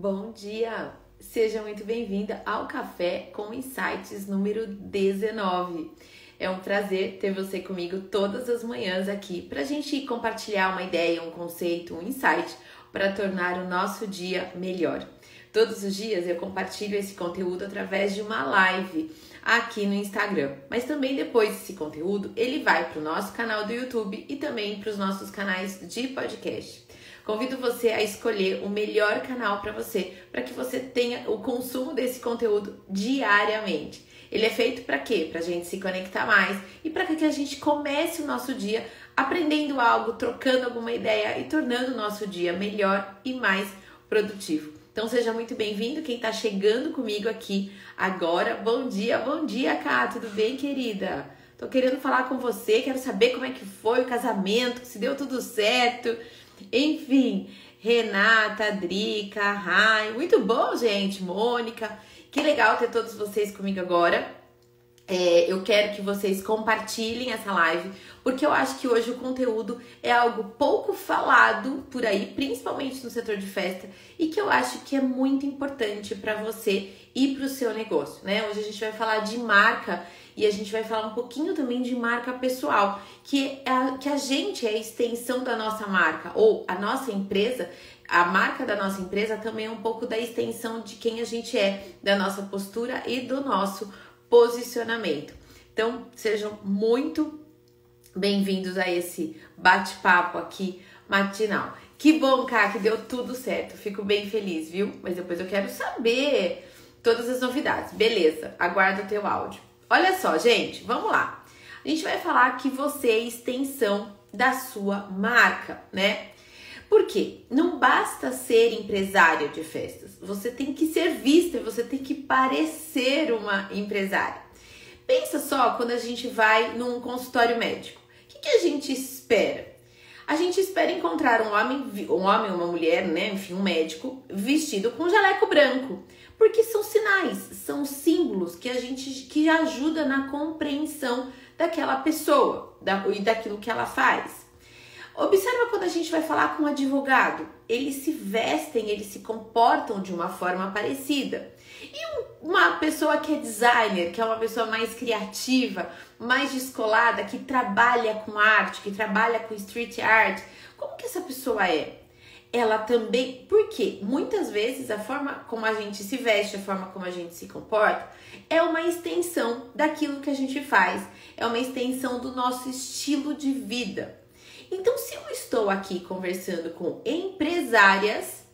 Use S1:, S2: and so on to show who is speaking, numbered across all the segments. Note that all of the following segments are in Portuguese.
S1: Bom dia! Seja muito bem-vinda ao Café com Insights número 19. É um prazer ter você comigo todas as manhãs aqui para a gente compartilhar uma ideia, um conceito, um insight para tornar o nosso dia melhor. Todos os dias eu compartilho esse conteúdo através de uma live aqui no Instagram. Mas também depois desse conteúdo, ele vai para o nosso canal do YouTube e também para os nossos canais de podcast. Convido você a escolher o melhor canal para você, para que você tenha o consumo desse conteúdo diariamente. Ele é feito para quê? Para a gente se conectar mais e para que a gente comece o nosso dia aprendendo algo, trocando alguma ideia e tornando o nosso dia melhor e mais produtivo. Então seja muito bem-vindo quem está chegando comigo aqui agora. Bom dia, bom dia, Cá, tudo bem, querida? Tô querendo falar com você, quero saber como é que foi o casamento, se deu tudo certo. Enfim, Renata, Drica, Rai, muito bom, gente. Mônica, que legal ter todos vocês comigo agora. É, eu quero que vocês compartilhem essa live, porque eu acho que hoje o conteúdo é algo pouco falado por aí, principalmente no setor de festa, e que eu acho que é muito importante para você e para o seu negócio, né? Hoje a gente vai falar de marca e a gente vai falar um pouquinho também de marca pessoal, que é a, que a gente é a extensão da nossa marca, ou a nossa empresa, a marca da nossa empresa também é um pouco da extensão de quem a gente é, da nossa postura e do nosso posicionamento. Então, sejam muito bem-vindos a esse bate-papo aqui matinal. Que bom, Cá, que deu tudo certo. Fico bem feliz, viu? Mas depois eu quero saber todas as novidades. Beleza, aguardo o teu áudio. Olha só, gente, vamos lá. A gente vai falar que você é extensão da sua marca, né? Por quê? Não basta ser empresária de festas, você tem que ser vista, você tem que parecer uma empresária. Pensa só quando a gente vai num consultório médico. O que, que a gente espera? A gente espera encontrar um homem, um homem, uma mulher, né? Enfim, um médico vestido com jaleco branco porque são sinais, são símbolos que a gente que ajuda na compreensão daquela pessoa da, e daquilo que ela faz. Observa quando a gente vai falar com um advogado, eles se vestem, eles se comportam de uma forma parecida. E uma pessoa que é designer, que é uma pessoa mais criativa, mais descolada, que trabalha com arte, que trabalha com street art, como que essa pessoa é? ela também. Porque muitas vezes a forma como a gente se veste, a forma como a gente se comporta, é uma extensão daquilo que a gente faz, é uma extensão do nosso estilo de vida. Então, se eu estou aqui conversando com empresárias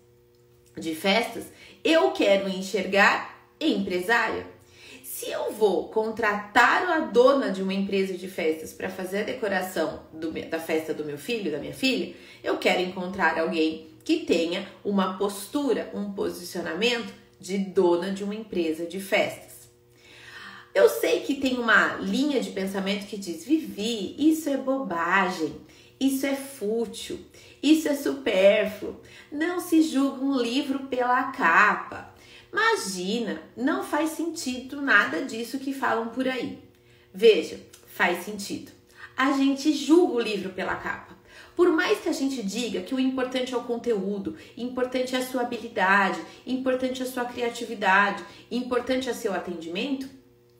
S1: de festas, eu quero enxergar empresária. Se eu vou contratar a dona de uma empresa de festas para fazer a decoração do, da festa do meu filho, da minha filha, eu quero encontrar alguém que tenha uma postura, um posicionamento de dona de uma empresa de festas. Eu sei que tem uma linha de pensamento que diz: Vivi, isso é bobagem, isso é fútil, isso é supérfluo. Não se julga um livro pela capa. Imagina, não faz sentido nada disso que falam por aí. Veja, faz sentido. A gente julga o livro pela capa. Por mais que a gente diga que o importante é o conteúdo, importante é a sua habilidade, importante é a sua criatividade, importante é seu atendimento,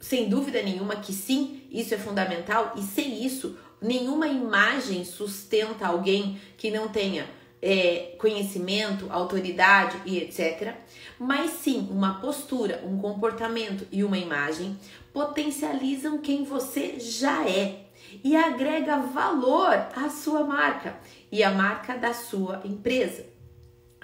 S1: sem dúvida nenhuma que sim, isso é fundamental e sem isso, nenhuma imagem sustenta alguém que não tenha é, conhecimento, autoridade e etc. Mas sim, uma postura, um comportamento e uma imagem potencializam quem você já é e agrega valor à sua marca e à marca da sua empresa.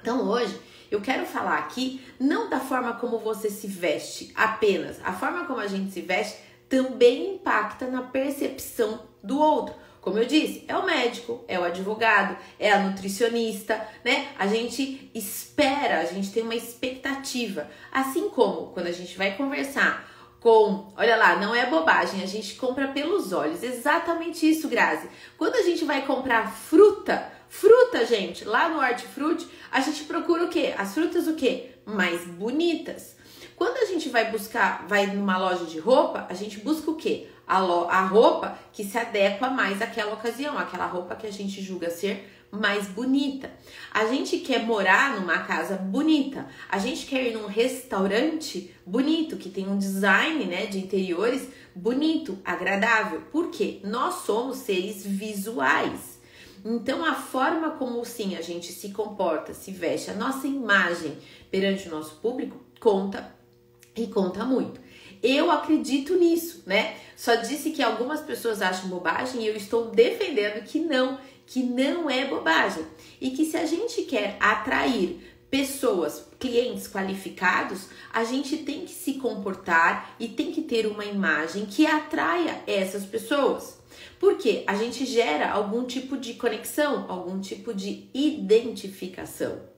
S1: Então hoje eu quero falar aqui não da forma como você se veste apenas, a forma como a gente se veste também impacta na percepção do outro. Como eu disse, é o médico, é o advogado, é a nutricionista, né? A gente espera, a gente tem uma expectativa. Assim como quando a gente vai conversar com, olha lá, não é bobagem, a gente compra pelos olhos. Exatamente isso, Grazi. Quando a gente vai comprar fruta, fruta, gente, lá no hortifruti, a gente procura o quê? As frutas o quê? Mais bonitas. Quando a gente vai buscar, vai numa loja de roupa, a gente busca o quê? A, lo, a roupa que se adequa mais àquela ocasião, aquela roupa que a gente julga ser mais bonita. A gente quer morar numa casa bonita. A gente quer ir num restaurante bonito, que tem um design, né, de interiores bonito, agradável. Por quê? Nós somos seres visuais. Então, a forma como sim a gente se comporta, se veste, a nossa imagem perante o nosso público conta e conta muito. Eu acredito nisso, né? Só disse que algumas pessoas acham bobagem e eu estou defendendo que não, que não é bobagem. E que se a gente quer atrair pessoas, clientes qualificados, a gente tem que se comportar e tem que ter uma imagem que atraia essas pessoas. Porque a gente gera algum tipo de conexão, algum tipo de identificação.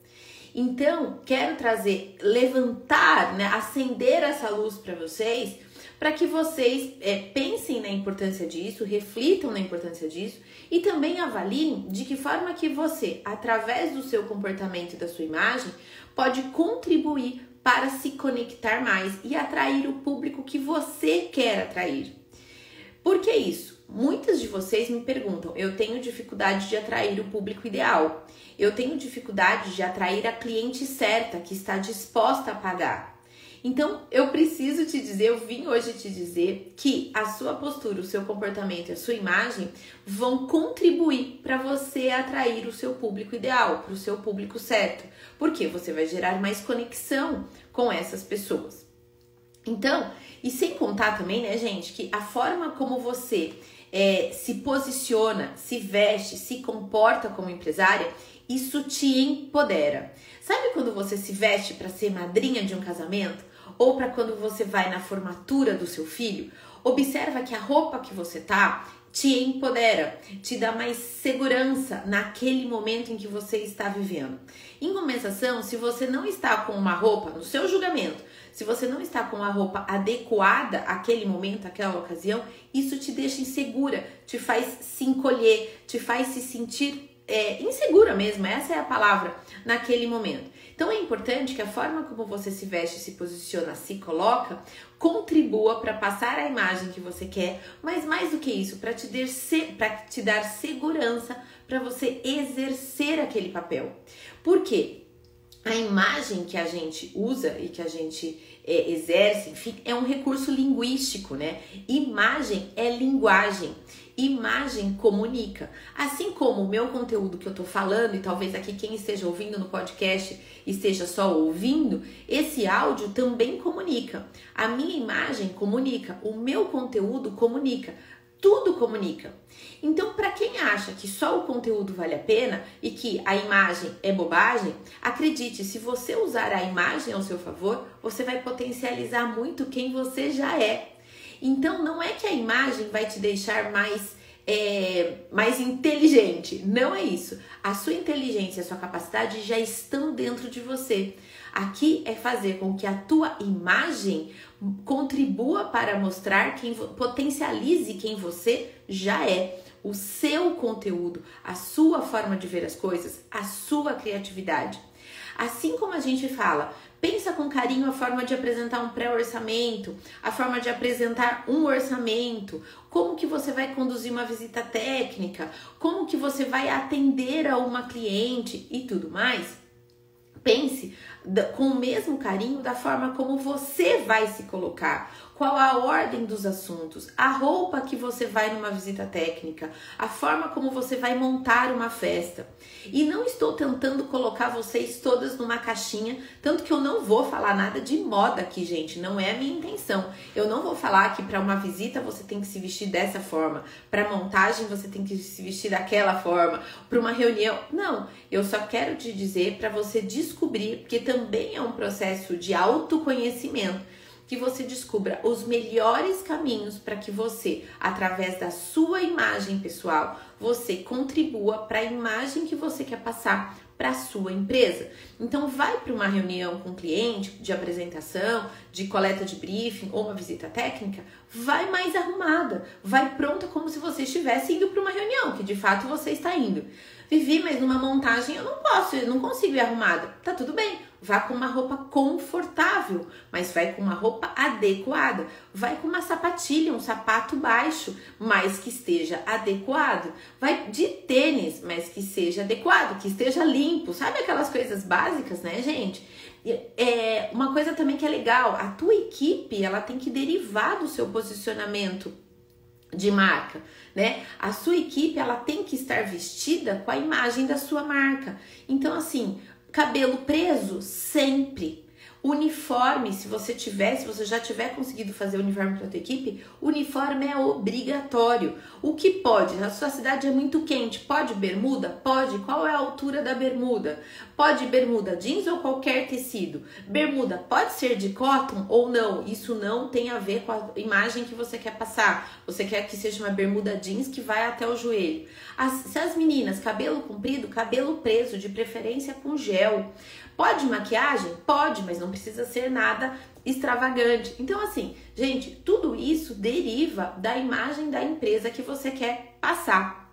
S1: Então, quero trazer, levantar, né, acender essa luz para vocês, para que vocês é, pensem na importância disso, reflitam na importância disso e também avaliem de que forma que você, através do seu comportamento e da sua imagem, pode contribuir para se conectar mais e atrair o público que você quer atrair. Por que isso? Muitas de vocês me perguntam: eu tenho dificuldade de atrair o público ideal, eu tenho dificuldade de atrair a cliente certa que está disposta a pagar. Então, eu preciso te dizer, eu vim hoje te dizer que a sua postura, o seu comportamento e a sua imagem vão contribuir para você atrair o seu público ideal, para o seu público certo, porque você vai gerar mais conexão com essas pessoas. Então, e sem contar também, né, gente, que a forma como você é, se posiciona, se veste, se comporta como empresária, isso te empodera. Sabe quando você se veste para ser madrinha de um casamento? Ou para quando você vai na formatura do seu filho? Observa que a roupa que você tá te empodera, te dá mais segurança naquele momento em que você está vivendo. Em compensação, se você não está com uma roupa, no seu julgamento, se você não está com a roupa adequada àquele momento, àquela ocasião, isso te deixa insegura, te faz se encolher, te faz se sentir é, insegura mesmo, essa é a palavra, naquele momento. Então é importante que a forma como você se veste, se posiciona, se coloca, contribua para passar a imagem que você quer, mas mais do que isso, para te, te dar segurança para você exercer aquele papel. Por quê? a imagem que a gente usa e que a gente é, exerce, enfim, é um recurso linguístico, né? Imagem é linguagem. Imagem comunica. Assim como o meu conteúdo que eu tô falando, e talvez aqui quem esteja ouvindo no podcast esteja só ouvindo, esse áudio também comunica. A minha imagem comunica, o meu conteúdo comunica tudo comunica. Então, para quem acha que só o conteúdo vale a pena e que a imagem é bobagem, acredite, se você usar a imagem ao seu favor, você vai potencializar muito quem você já é. Então, não é que a imagem vai te deixar mais é, mais inteligente. Não é isso. A sua inteligência a sua capacidade já estão dentro de você. Aqui é fazer com que a tua imagem contribua para mostrar quem potencialize quem você já é. O seu conteúdo, a sua forma de ver as coisas, a sua criatividade. Assim como a gente fala, pensa com carinho a forma de apresentar um pré-orçamento, a forma de apresentar um orçamento, como que você vai conduzir uma visita técnica, como que você vai atender a uma cliente e tudo mais. Pense com o mesmo carinho da forma como você vai se colocar, qual a ordem dos assuntos, a roupa que você vai numa visita técnica, a forma como você vai montar uma festa. E não estou tentando colocar vocês todas numa caixinha, tanto que eu não vou falar nada de moda aqui, gente, não é a minha intenção. Eu não vou falar que para uma visita você tem que se vestir dessa forma, para montagem você tem que se vestir daquela forma, para uma reunião. Não, eu só quero te dizer para você descobrir, porque também é um processo de autoconhecimento que você descubra os melhores caminhos para que você, através da sua imagem pessoal, você contribua para a imagem que você quer passar para a sua empresa. Então vai para uma reunião com o cliente de apresentação, de coleta de briefing ou uma visita técnica, vai mais arrumada, vai pronta como se você estivesse indo para uma reunião, que de fato você está indo. Vivi, mas numa montagem eu não posso, eu não consigo ir arrumada. Tá tudo bem. Vá com uma roupa confortável, mas vai com uma roupa adequada. Vai com uma sapatilha, um sapato baixo, mas que esteja adequado. Vai de tênis, mas que seja adequado, que esteja limpo. Sabe aquelas coisas básicas, né, gente? É uma coisa também que é legal, a tua equipe, ela tem que derivar do seu posicionamento de marca, né? A sua equipe ela tem que estar vestida com a imagem da sua marca. Então assim, cabelo preso sempre. Uniforme, se você tiver, se você já tiver conseguido fazer uniforme para tua equipe, uniforme é obrigatório. O que pode? A sua cidade é muito quente, pode bermuda? Pode. Qual é a altura da bermuda? Pode bermuda jeans ou qualquer tecido? Bermuda pode ser de cotton ou não? Isso não tem a ver com a imagem que você quer passar. Você quer que seja uma bermuda jeans que vai até o joelho. As, se as meninas, cabelo comprido, cabelo preso, de preferência com gel. Pode maquiagem? Pode, mas não precisa ser nada extravagante. Então, assim, gente, tudo isso deriva da imagem da empresa que você quer passar.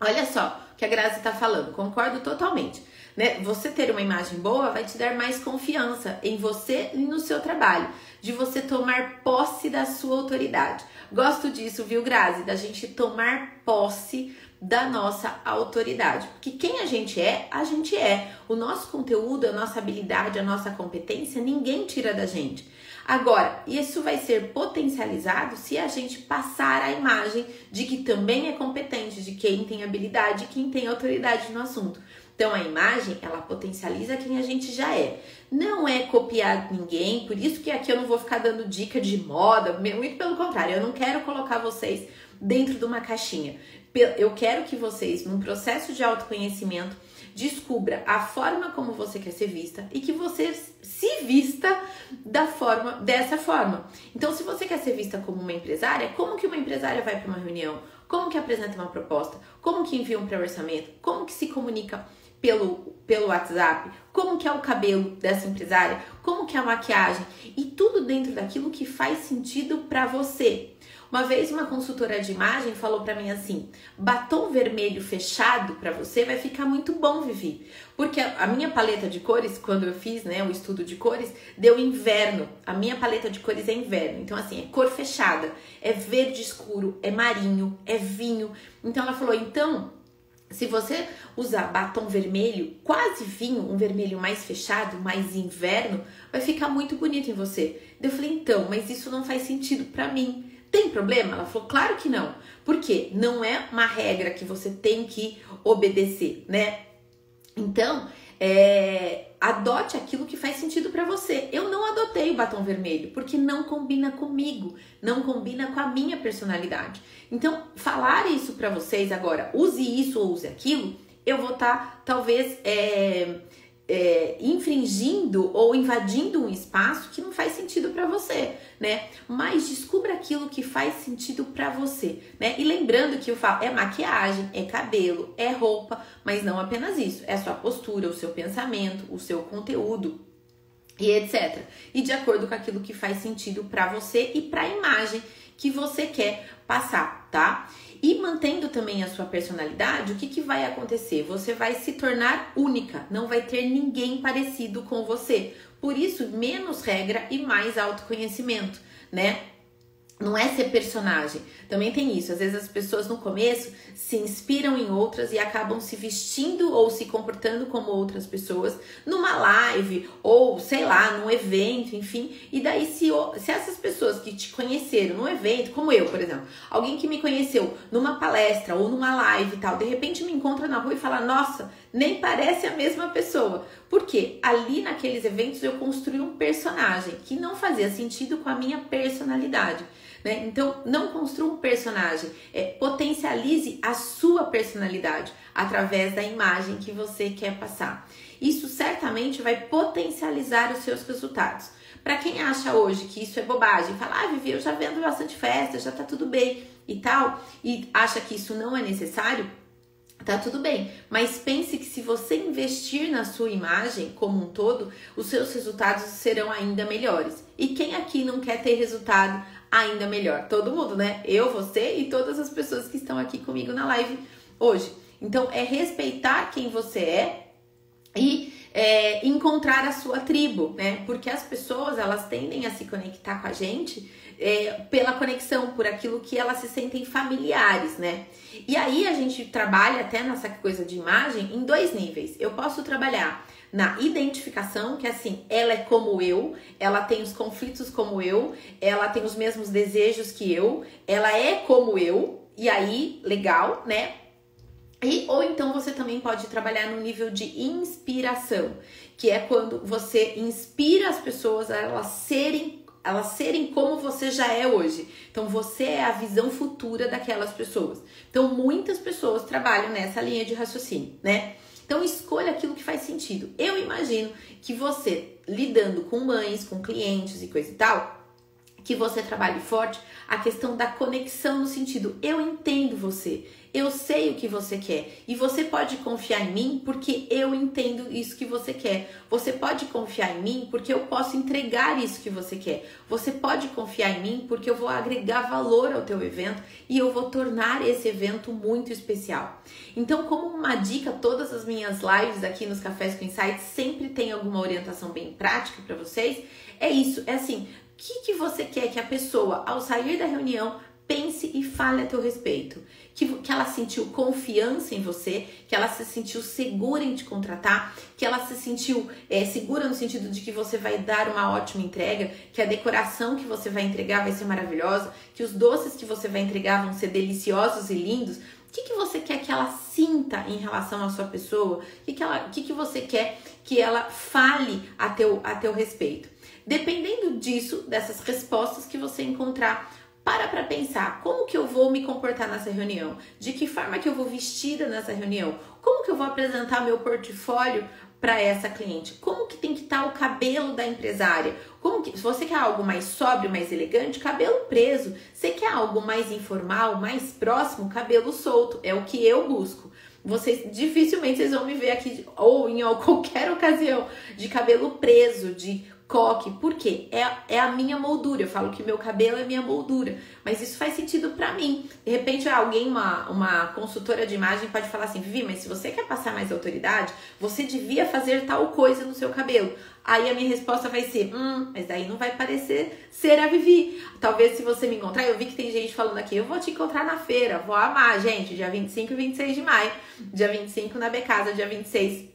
S1: Olha só o que a Grazi está falando, concordo totalmente. Né? Você ter uma imagem boa vai te dar mais confiança em você e no seu trabalho, de você tomar posse da sua autoridade. Gosto disso, viu, Grazi? Da gente tomar posse da nossa autoridade. Porque quem a gente é, a gente é. O nosso conteúdo, a nossa habilidade, a nossa competência, ninguém tira da gente. Agora, isso vai ser potencializado se a gente passar a imagem de que também é competente, de quem tem habilidade, quem tem autoridade no assunto. Então a imagem, ela potencializa quem a gente já é. Não é copiar ninguém, por isso que aqui eu não vou ficar dando dica de moda, muito pelo contrário, eu não quero colocar vocês dentro de uma caixinha. Eu quero que vocês, num processo de autoconhecimento, descubra a forma como você quer ser vista e que você se vista da forma dessa forma. Então, se você quer ser vista como uma empresária, como que uma empresária vai para uma reunião? Como que apresenta uma proposta? Como que envia um pré-orçamento? Como que se comunica pelo, pelo WhatsApp? Como que é o cabelo dessa empresária? Como que é a maquiagem? E tudo dentro daquilo que faz sentido para você. Uma vez uma consultora de imagem falou para mim assim: batom vermelho fechado para você vai ficar muito bom, Vivi. Porque a minha paleta de cores, quando eu fiz, né, o estudo de cores, deu inverno. A minha paleta de cores é inverno. Então assim, é cor fechada, é verde escuro, é marinho, é vinho. Então ela falou: "Então, se você usar batom vermelho, quase vinho, um vermelho mais fechado, mais inverno, vai ficar muito bonito em você. Eu falei, então, mas isso não faz sentido para mim. Tem problema? Ela falou, claro que não. Porque não é uma regra que você tem que obedecer, né? Então, é, adote aquilo que faz sentido para você. Eu não adotei o batom vermelho porque não combina comigo, não combina com a minha personalidade. Então, falar isso para vocês agora, use isso ou use aquilo, eu vou estar tá, talvez é, é, infringindo ou invadindo um espaço que não faz sentido para você, né? Mas descubra aquilo que faz sentido para você, né? E lembrando que eu falo, é maquiagem, é cabelo, é roupa, mas não apenas isso, é sua postura, o seu pensamento, o seu conteúdo e etc. E de acordo com aquilo que faz sentido para você e para a imagem que você quer passar, tá? E mantendo também a sua personalidade, o que, que vai acontecer? Você vai se tornar única, não vai ter ninguém parecido com você. Por isso, menos regra e mais autoconhecimento, né? Não é ser personagem. Também tem isso. Às vezes as pessoas no começo se inspiram em outras e acabam se vestindo ou se comportando como outras pessoas numa live ou sei lá, num evento, enfim. E daí, se, se essas pessoas que te conheceram num evento, como eu, por exemplo, alguém que me conheceu numa palestra ou numa live e tal, de repente me encontra na rua e fala: Nossa, nem parece a mesma pessoa. Porque ali naqueles eventos eu construí um personagem que não fazia sentido com a minha personalidade. Né? Então, não construa um personagem, é, potencialize a sua personalidade através da imagem que você quer passar. Isso certamente vai potencializar os seus resultados. Para quem acha hoje que isso é bobagem, fala, ah, Vivi, eu já vendo bastante festa, já tá tudo bem e tal, e acha que isso não é necessário, Tá tudo bem, mas pense que se você investir na sua imagem como um todo, os seus resultados serão ainda melhores. E quem aqui não quer ter resultado ainda melhor? Todo mundo, né? Eu, você e todas as pessoas que estão aqui comigo na live hoje. Então, é respeitar quem você é e é, encontrar a sua tribo, né? Porque as pessoas elas tendem a se conectar com a gente é, pela conexão, por aquilo que elas se sentem familiares, né? E aí a gente trabalha até nessa coisa de imagem em dois níveis. Eu posso trabalhar na identificação, que assim, ela é como eu, ela tem os conflitos como eu, ela tem os mesmos desejos que eu, ela é como eu, e aí, legal, né? E, ou então você também pode trabalhar no nível de inspiração, que é quando você inspira as pessoas a elas serem, elas serem como você já é hoje. Então você é a visão futura daquelas pessoas. Então muitas pessoas trabalham nessa linha de raciocínio, né? Então escolha aquilo que faz sentido. Eu imagino que você lidando com mães, com clientes e coisa e tal, que você trabalhe forte a questão da conexão no sentido eu entendo você, eu sei o que você quer e você pode confiar em mim porque eu entendo isso que você quer. Você pode confiar em mim porque eu posso entregar isso que você quer. Você pode confiar em mim porque eu vou agregar valor ao teu evento e eu vou tornar esse evento muito especial. Então, como uma dica, todas as minhas lives aqui nos Cafés com Insights sempre tem alguma orientação bem prática para vocês. É isso, é assim, que, que você quer que a pessoa, ao sair da reunião, pense e fale a teu respeito. Que, que ela sentiu confiança em você, que ela se sentiu segura em te contratar, que ela se sentiu é, segura no sentido de que você vai dar uma ótima entrega, que a decoração que você vai entregar vai ser maravilhosa, que os doces que você vai entregar vão ser deliciosos e lindos. O que, que você quer que ela sinta em relação à sua pessoa? O que, que, ela, que, que você quer que ela fale a teu, a teu respeito? Dependendo disso, dessas respostas que você encontrar para para pensar como que eu vou me comportar nessa reunião, de que forma que eu vou vestida nessa reunião, como que eu vou apresentar meu portfólio para essa cliente, como que tem que estar tá o cabelo da empresária, como que se você quer algo mais sóbrio, mais elegante, cabelo preso, você quer algo mais informal, mais próximo, cabelo solto, é o que eu busco. Vocês dificilmente vocês vão me ver aqui ou em qualquer ocasião de cabelo preso, de coque. Por quê? É, é a minha moldura. Eu falo que meu cabelo é minha moldura. Mas isso faz sentido para mim. De repente, alguém, uma, uma consultora de imagem, pode falar assim: Vivi, mas se você quer passar mais autoridade, você devia fazer tal coisa no seu cabelo. Aí a minha resposta vai ser: hum, mas daí não vai parecer ser a Vivi. Talvez se você me encontrar, eu vi que tem gente falando aqui, eu vou te encontrar na feira, vou amar, gente, dia 25 e 26 de maio. Dia 25 na Becasa, dia 26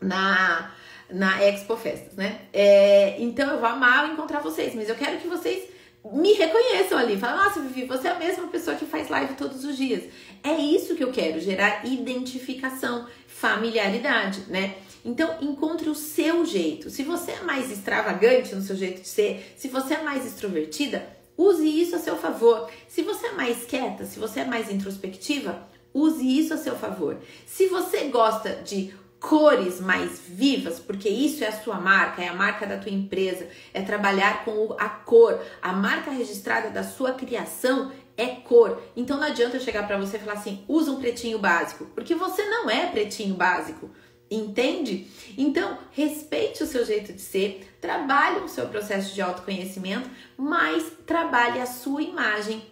S1: na na Expo Festas, né? É, então eu vou amar encontrar vocês, mas eu quero que vocês me reconheçam ali. Falam, nossa, Vivi, você é a mesma pessoa que faz live todos os dias. É isso que eu quero, gerar identificação, familiaridade, né? Então, encontre o seu jeito. Se você é mais extravagante no seu jeito de ser, se você é mais extrovertida, use isso a seu favor. Se você é mais quieta, se você é mais introspectiva, use isso a seu favor. Se você gosta de cores mais vivas, porque isso é a sua marca, é a marca da tua empresa, é trabalhar com a cor. A marca registrada da sua criação é cor. Então não adianta eu chegar para você e falar assim: "Usa um pretinho básico", porque você não é pretinho básico. Entende? Então, respeite o seu jeito de ser, trabalhe o seu processo de autoconhecimento, mas trabalhe a sua imagem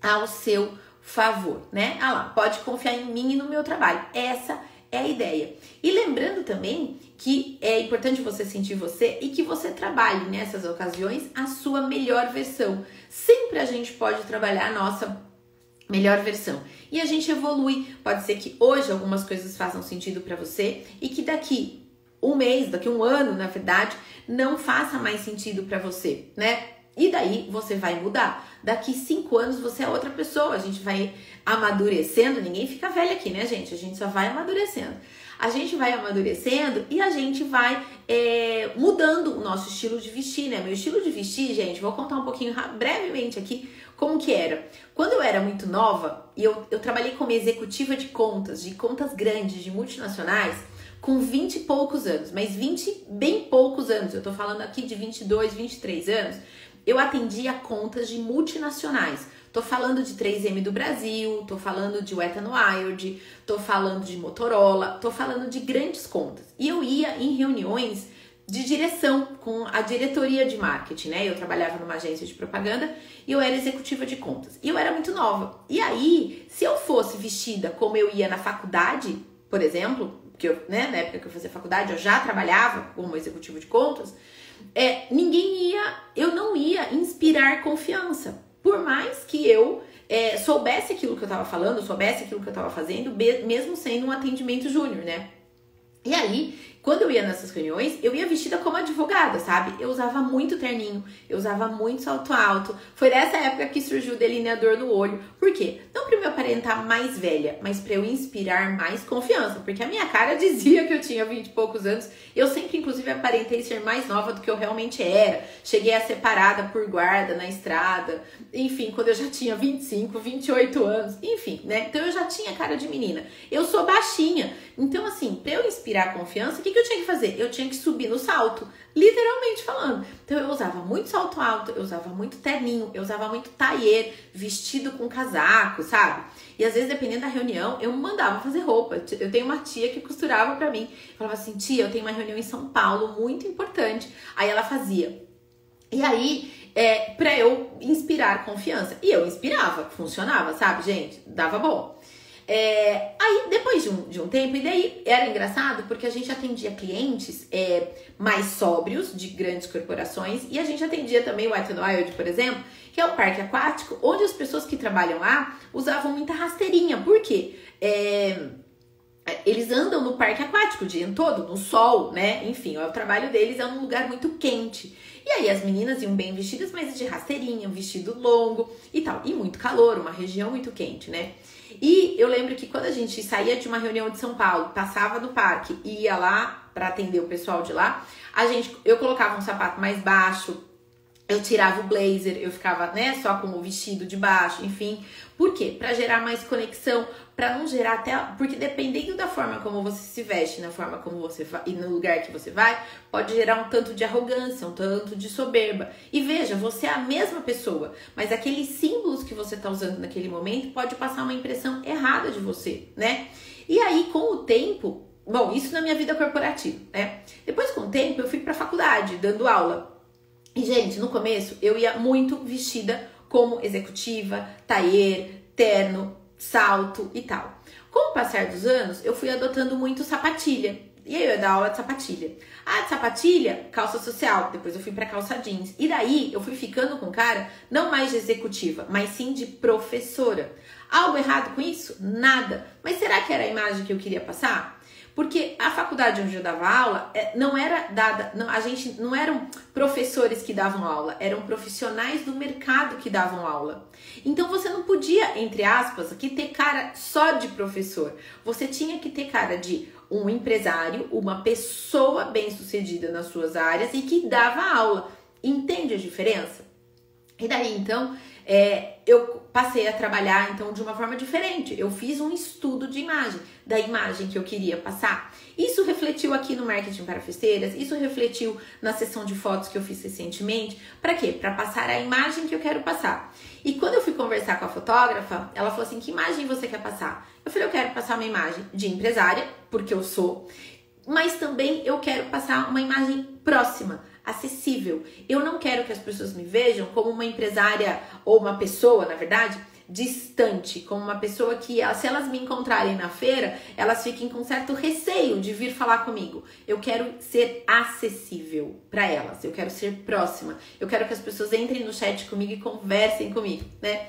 S1: ao seu favor, né? Ah lá, pode confiar em mim e no meu trabalho. Essa é é a ideia. E lembrando também que é importante você sentir você e que você trabalhe nessas ocasiões a sua melhor versão. Sempre a gente pode trabalhar a nossa melhor versão. E a gente evolui. Pode ser que hoje algumas coisas façam sentido para você e que daqui um mês, daqui um ano, na verdade, não faça mais sentido para você, né? E daí você vai mudar. Daqui cinco anos você é outra pessoa. A gente vai amadurecendo. Ninguém fica velho aqui, né, gente? A gente só vai amadurecendo. A gente vai amadurecendo e a gente vai é, mudando o nosso estilo de vestir, né? Meu estilo de vestir, gente, vou contar um pouquinho brevemente aqui como que era. Quando eu era muito nova e eu, eu trabalhei como executiva de contas, de contas grandes, de multinacionais, com 20 e poucos anos, mas 20 bem poucos anos, eu tô falando aqui de 22, 23 anos eu atendia contas de multinacionais. Tô falando de 3M do Brasil, tô falando de Wet n Wild, tô falando de Motorola, tô falando de grandes contas. E eu ia em reuniões de direção com a diretoria de marketing, né? Eu trabalhava numa agência de propaganda e eu era executiva de contas. E eu era muito nova. E aí, se eu fosse vestida como eu ia na faculdade, por exemplo, que eu, né, na época que eu fazia faculdade, eu já trabalhava como executivo de contas, é, ninguém ia, eu não ia inspirar confiança. Por mais que eu é, soubesse aquilo que eu estava falando, soubesse aquilo que eu estava fazendo, mesmo sendo um atendimento júnior, né? E aí, quando eu ia nessas reuniões, eu ia vestida como advogada, sabe? Eu usava muito terninho, eu usava muito salto alto. Foi nessa época que surgiu o delineador no olho. Por quê? Não para me aparentar mais velha, mas para eu inspirar mais confiança. Porque a minha cara dizia que eu tinha 20 e poucos anos. Eu sempre, inclusive, aparentei ser mais nova do que eu realmente era. Cheguei a ser parada por guarda na estrada. Enfim, quando eu já tinha 25, 28 anos. Enfim, né? Então eu já tinha cara de menina. Eu sou baixinha. Então, assim, para eu inspirar confiança, o que que eu tinha que fazer? Eu tinha que subir no salto, literalmente falando. Então eu usava muito salto alto, eu usava muito terninho, eu usava muito taier, vestido com casaco, sabe? E às vezes, dependendo da reunião, eu mandava fazer roupa. Eu tenho uma tia que costurava para mim. Falava assim: tia, eu tenho uma reunião em São Paulo muito importante. Aí ela fazia. E aí, é, pra eu inspirar confiança. E eu inspirava, funcionava, sabe, gente? Dava bom. É, aí, depois de um, de um tempo, e daí era engraçado porque a gente atendia clientes é, mais sóbrios de grandes corporações e a gente atendia também o White n Wild, por exemplo, que é o parque aquático, onde as pessoas que trabalham lá usavam muita rasteirinha. Por quê? É, eles andam no parque aquático o dia todo, no sol, né? Enfim, o trabalho deles é um lugar muito quente. E aí as meninas iam bem vestidas, mas de rasteirinha, um vestido longo e tal. E muito calor, uma região muito quente, né? E eu lembro que quando a gente saía de uma reunião de São Paulo, passava no parque e ia lá para atender o pessoal de lá, a gente, eu colocava um sapato mais baixo, eu tirava o blazer, eu ficava, né, só com o vestido de baixo, enfim. Por quê? Para gerar mais conexão, para não gerar até, porque dependendo da forma como você se veste, na forma como você vai e no lugar que você vai, pode gerar um tanto de arrogância, um tanto de soberba. E veja, você é a mesma pessoa, mas aqueles símbolos que você tá usando naquele momento pode passar uma impressão errada de você, né? E aí, com o tempo, bom, isso na minha vida corporativa, né? Depois com o tempo, eu fui para faculdade dando aula e, gente, no começo eu ia muito vestida como executiva, taier, terno, salto e tal. Com o passar dos anos, eu fui adotando muito sapatilha. E aí eu ia dar aula de sapatilha. Ah, de sapatilha, calça social. Depois eu fui para calça jeans. E daí eu fui ficando com cara não mais de executiva, mas sim de professora. Algo errado com isso? Nada. Mas será que era a imagem que eu queria passar? Porque a faculdade onde eu dava aula é, não era dada, não, a gente não eram professores que davam aula, eram profissionais do mercado que davam aula. Então você não podia, entre aspas, aqui ter cara só de professor. Você tinha que ter cara de um empresário, uma pessoa bem-sucedida nas suas áreas e que dava aula. Entende a diferença? E daí então é, eu passei a trabalhar então de uma forma diferente. Eu fiz um estudo de imagem, da imagem que eu queria passar. Isso refletiu aqui no marketing para festeiras, isso refletiu na sessão de fotos que eu fiz recentemente. Para quê? Para passar a imagem que eu quero passar. E quando eu fui conversar com a fotógrafa, ela falou assim: "Que imagem você quer passar?" Eu falei: "Eu quero passar uma imagem de empresária, porque eu sou, mas também eu quero passar uma imagem próxima, acessível. Eu não quero que as pessoas me vejam como uma empresária ou uma pessoa, na verdade, distante, como uma pessoa que, se elas me encontrarem na feira, elas fiquem com certo receio de vir falar comigo. Eu quero ser acessível para elas, eu quero ser próxima, eu quero que as pessoas entrem no chat comigo e conversem comigo, né?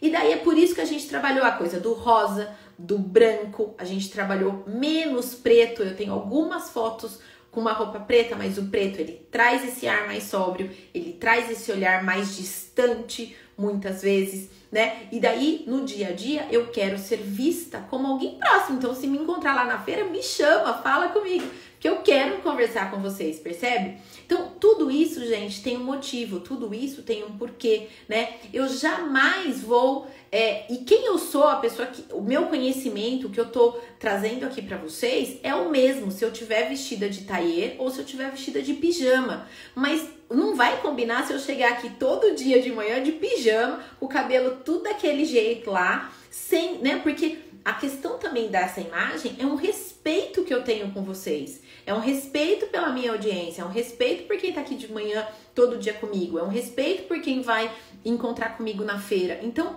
S1: E daí é por isso que a gente trabalhou a coisa do rosa, do branco, a gente trabalhou menos preto. Eu tenho algumas fotos com uma roupa preta, mas o preto ele traz esse ar mais sóbrio, ele traz esse olhar mais distante, muitas vezes, né? E daí, no dia a dia, eu quero ser vista como alguém próximo. Então, se me encontrar lá na feira, me chama, fala comigo, que eu quero conversar com vocês, percebe? Então, tudo isso, gente, tem um motivo, tudo isso tem um porquê, né? Eu jamais vou. É, e quem eu sou, a pessoa que. O meu conhecimento que eu tô trazendo aqui para vocês é o mesmo se eu tiver vestida de taier ou se eu tiver vestida de pijama. Mas não vai combinar se eu chegar aqui todo dia de manhã de pijama, o cabelo tudo daquele jeito lá, sem, né? Porque a questão também dessa imagem é um respeito respeito que eu tenho com vocês. É um respeito pela minha audiência, é um respeito por quem tá aqui de manhã todo dia comigo, é um respeito por quem vai encontrar comigo na feira. Então,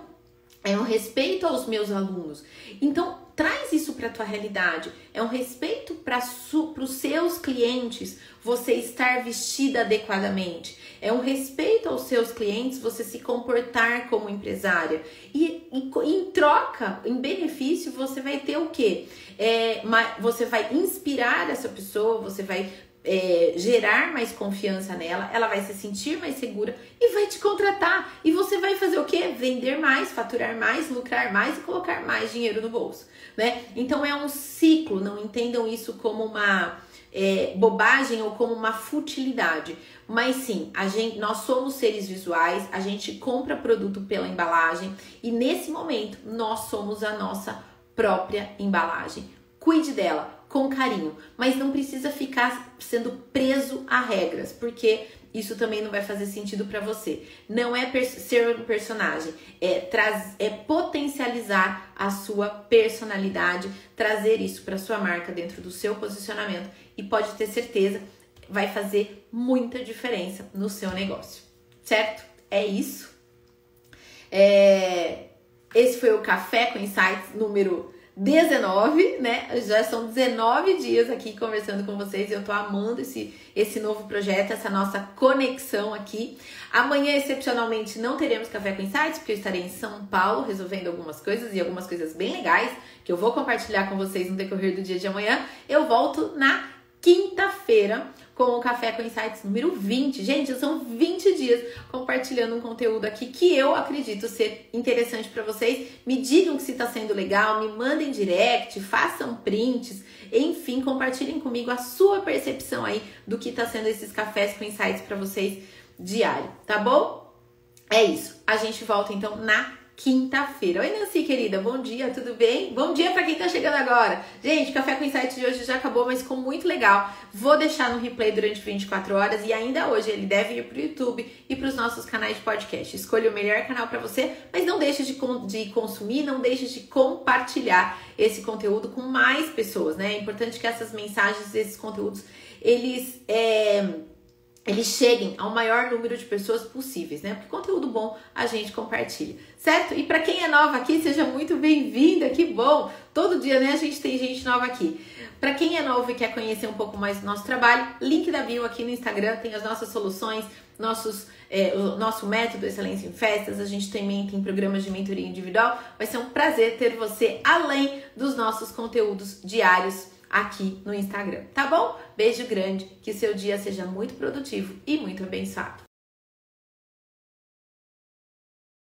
S1: é um respeito aos meus alunos. Então, traz isso para a tua realidade. É um respeito para os seus clientes você estar vestida adequadamente. É um respeito aos seus clientes você se comportar como empresária. E, e em troca, em benefício, você vai ter o quê? É, você vai inspirar essa pessoa, você vai é, gerar mais confiança nela, ela vai se sentir mais segura e vai te contratar. E você vai fazer o quê? Vender mais, faturar mais, lucrar mais e colocar mais dinheiro no bolso, né? Então é um ciclo, não entendam isso como uma é, bobagem ou como uma futilidade. Mas sim, a gente, nós somos seres visuais, a gente compra produto pela embalagem e nesse momento nós somos a nossa própria embalagem. Cuide dela, com carinho, mas não precisa ficar sendo preso a regras, porque isso também não vai fazer sentido para você. Não é ser um personagem, é, é potencializar a sua personalidade, trazer isso para sua marca dentro do seu posicionamento e pode ter certeza vai fazer muita diferença no seu negócio, certo? É isso. É, esse foi o Café com Insights número 19, né? Já são 19 dias aqui conversando com vocês e eu tô amando esse, esse novo projeto, essa nossa conexão aqui. Amanhã, excepcionalmente, não teremos Café com Insights, porque eu estarei em São Paulo resolvendo algumas coisas e algumas coisas bem legais que eu vou compartilhar com vocês no decorrer do dia de amanhã. Eu volto na quinta-feira com o Café com Insights número 20. Gente, são 20 dias compartilhando um conteúdo aqui que eu acredito ser interessante para vocês. Me digam se está sendo legal, me mandem direct, façam prints, enfim, compartilhem comigo a sua percepção aí do que está sendo esses cafés com insights para vocês diário, tá bom? É isso. A gente volta então na quinta-feira. Oi, Nancy, querida, bom dia, tudo bem? Bom dia para quem tá chegando agora. Gente, Café com Insight de hoje já acabou, mas ficou muito legal. Vou deixar no replay durante 24 horas e ainda hoje ele deve ir pro YouTube e para os nossos canais de podcast. Escolha o melhor canal para você, mas não deixe de, de consumir, não deixe de compartilhar esse conteúdo com mais pessoas, né? É importante que essas mensagens, esses conteúdos, eles. É eles cheguem ao maior número de pessoas possíveis, né? Porque conteúdo bom a gente compartilha, certo? E para quem é nova aqui, seja muito bem-vinda, que bom! Todo dia, né, a gente tem gente nova aqui. Para quem é novo e quer conhecer um pouco mais do nosso trabalho, link da bio aqui no Instagram, tem as nossas soluções, nossos, é, o nosso método Excelência em Festas, a gente também tem programas de mentoria individual. Vai ser um prazer ter você além dos nossos conteúdos diários aqui no Instagram, tá bom? Beijo grande, que seu dia seja muito produtivo e muito abençoado.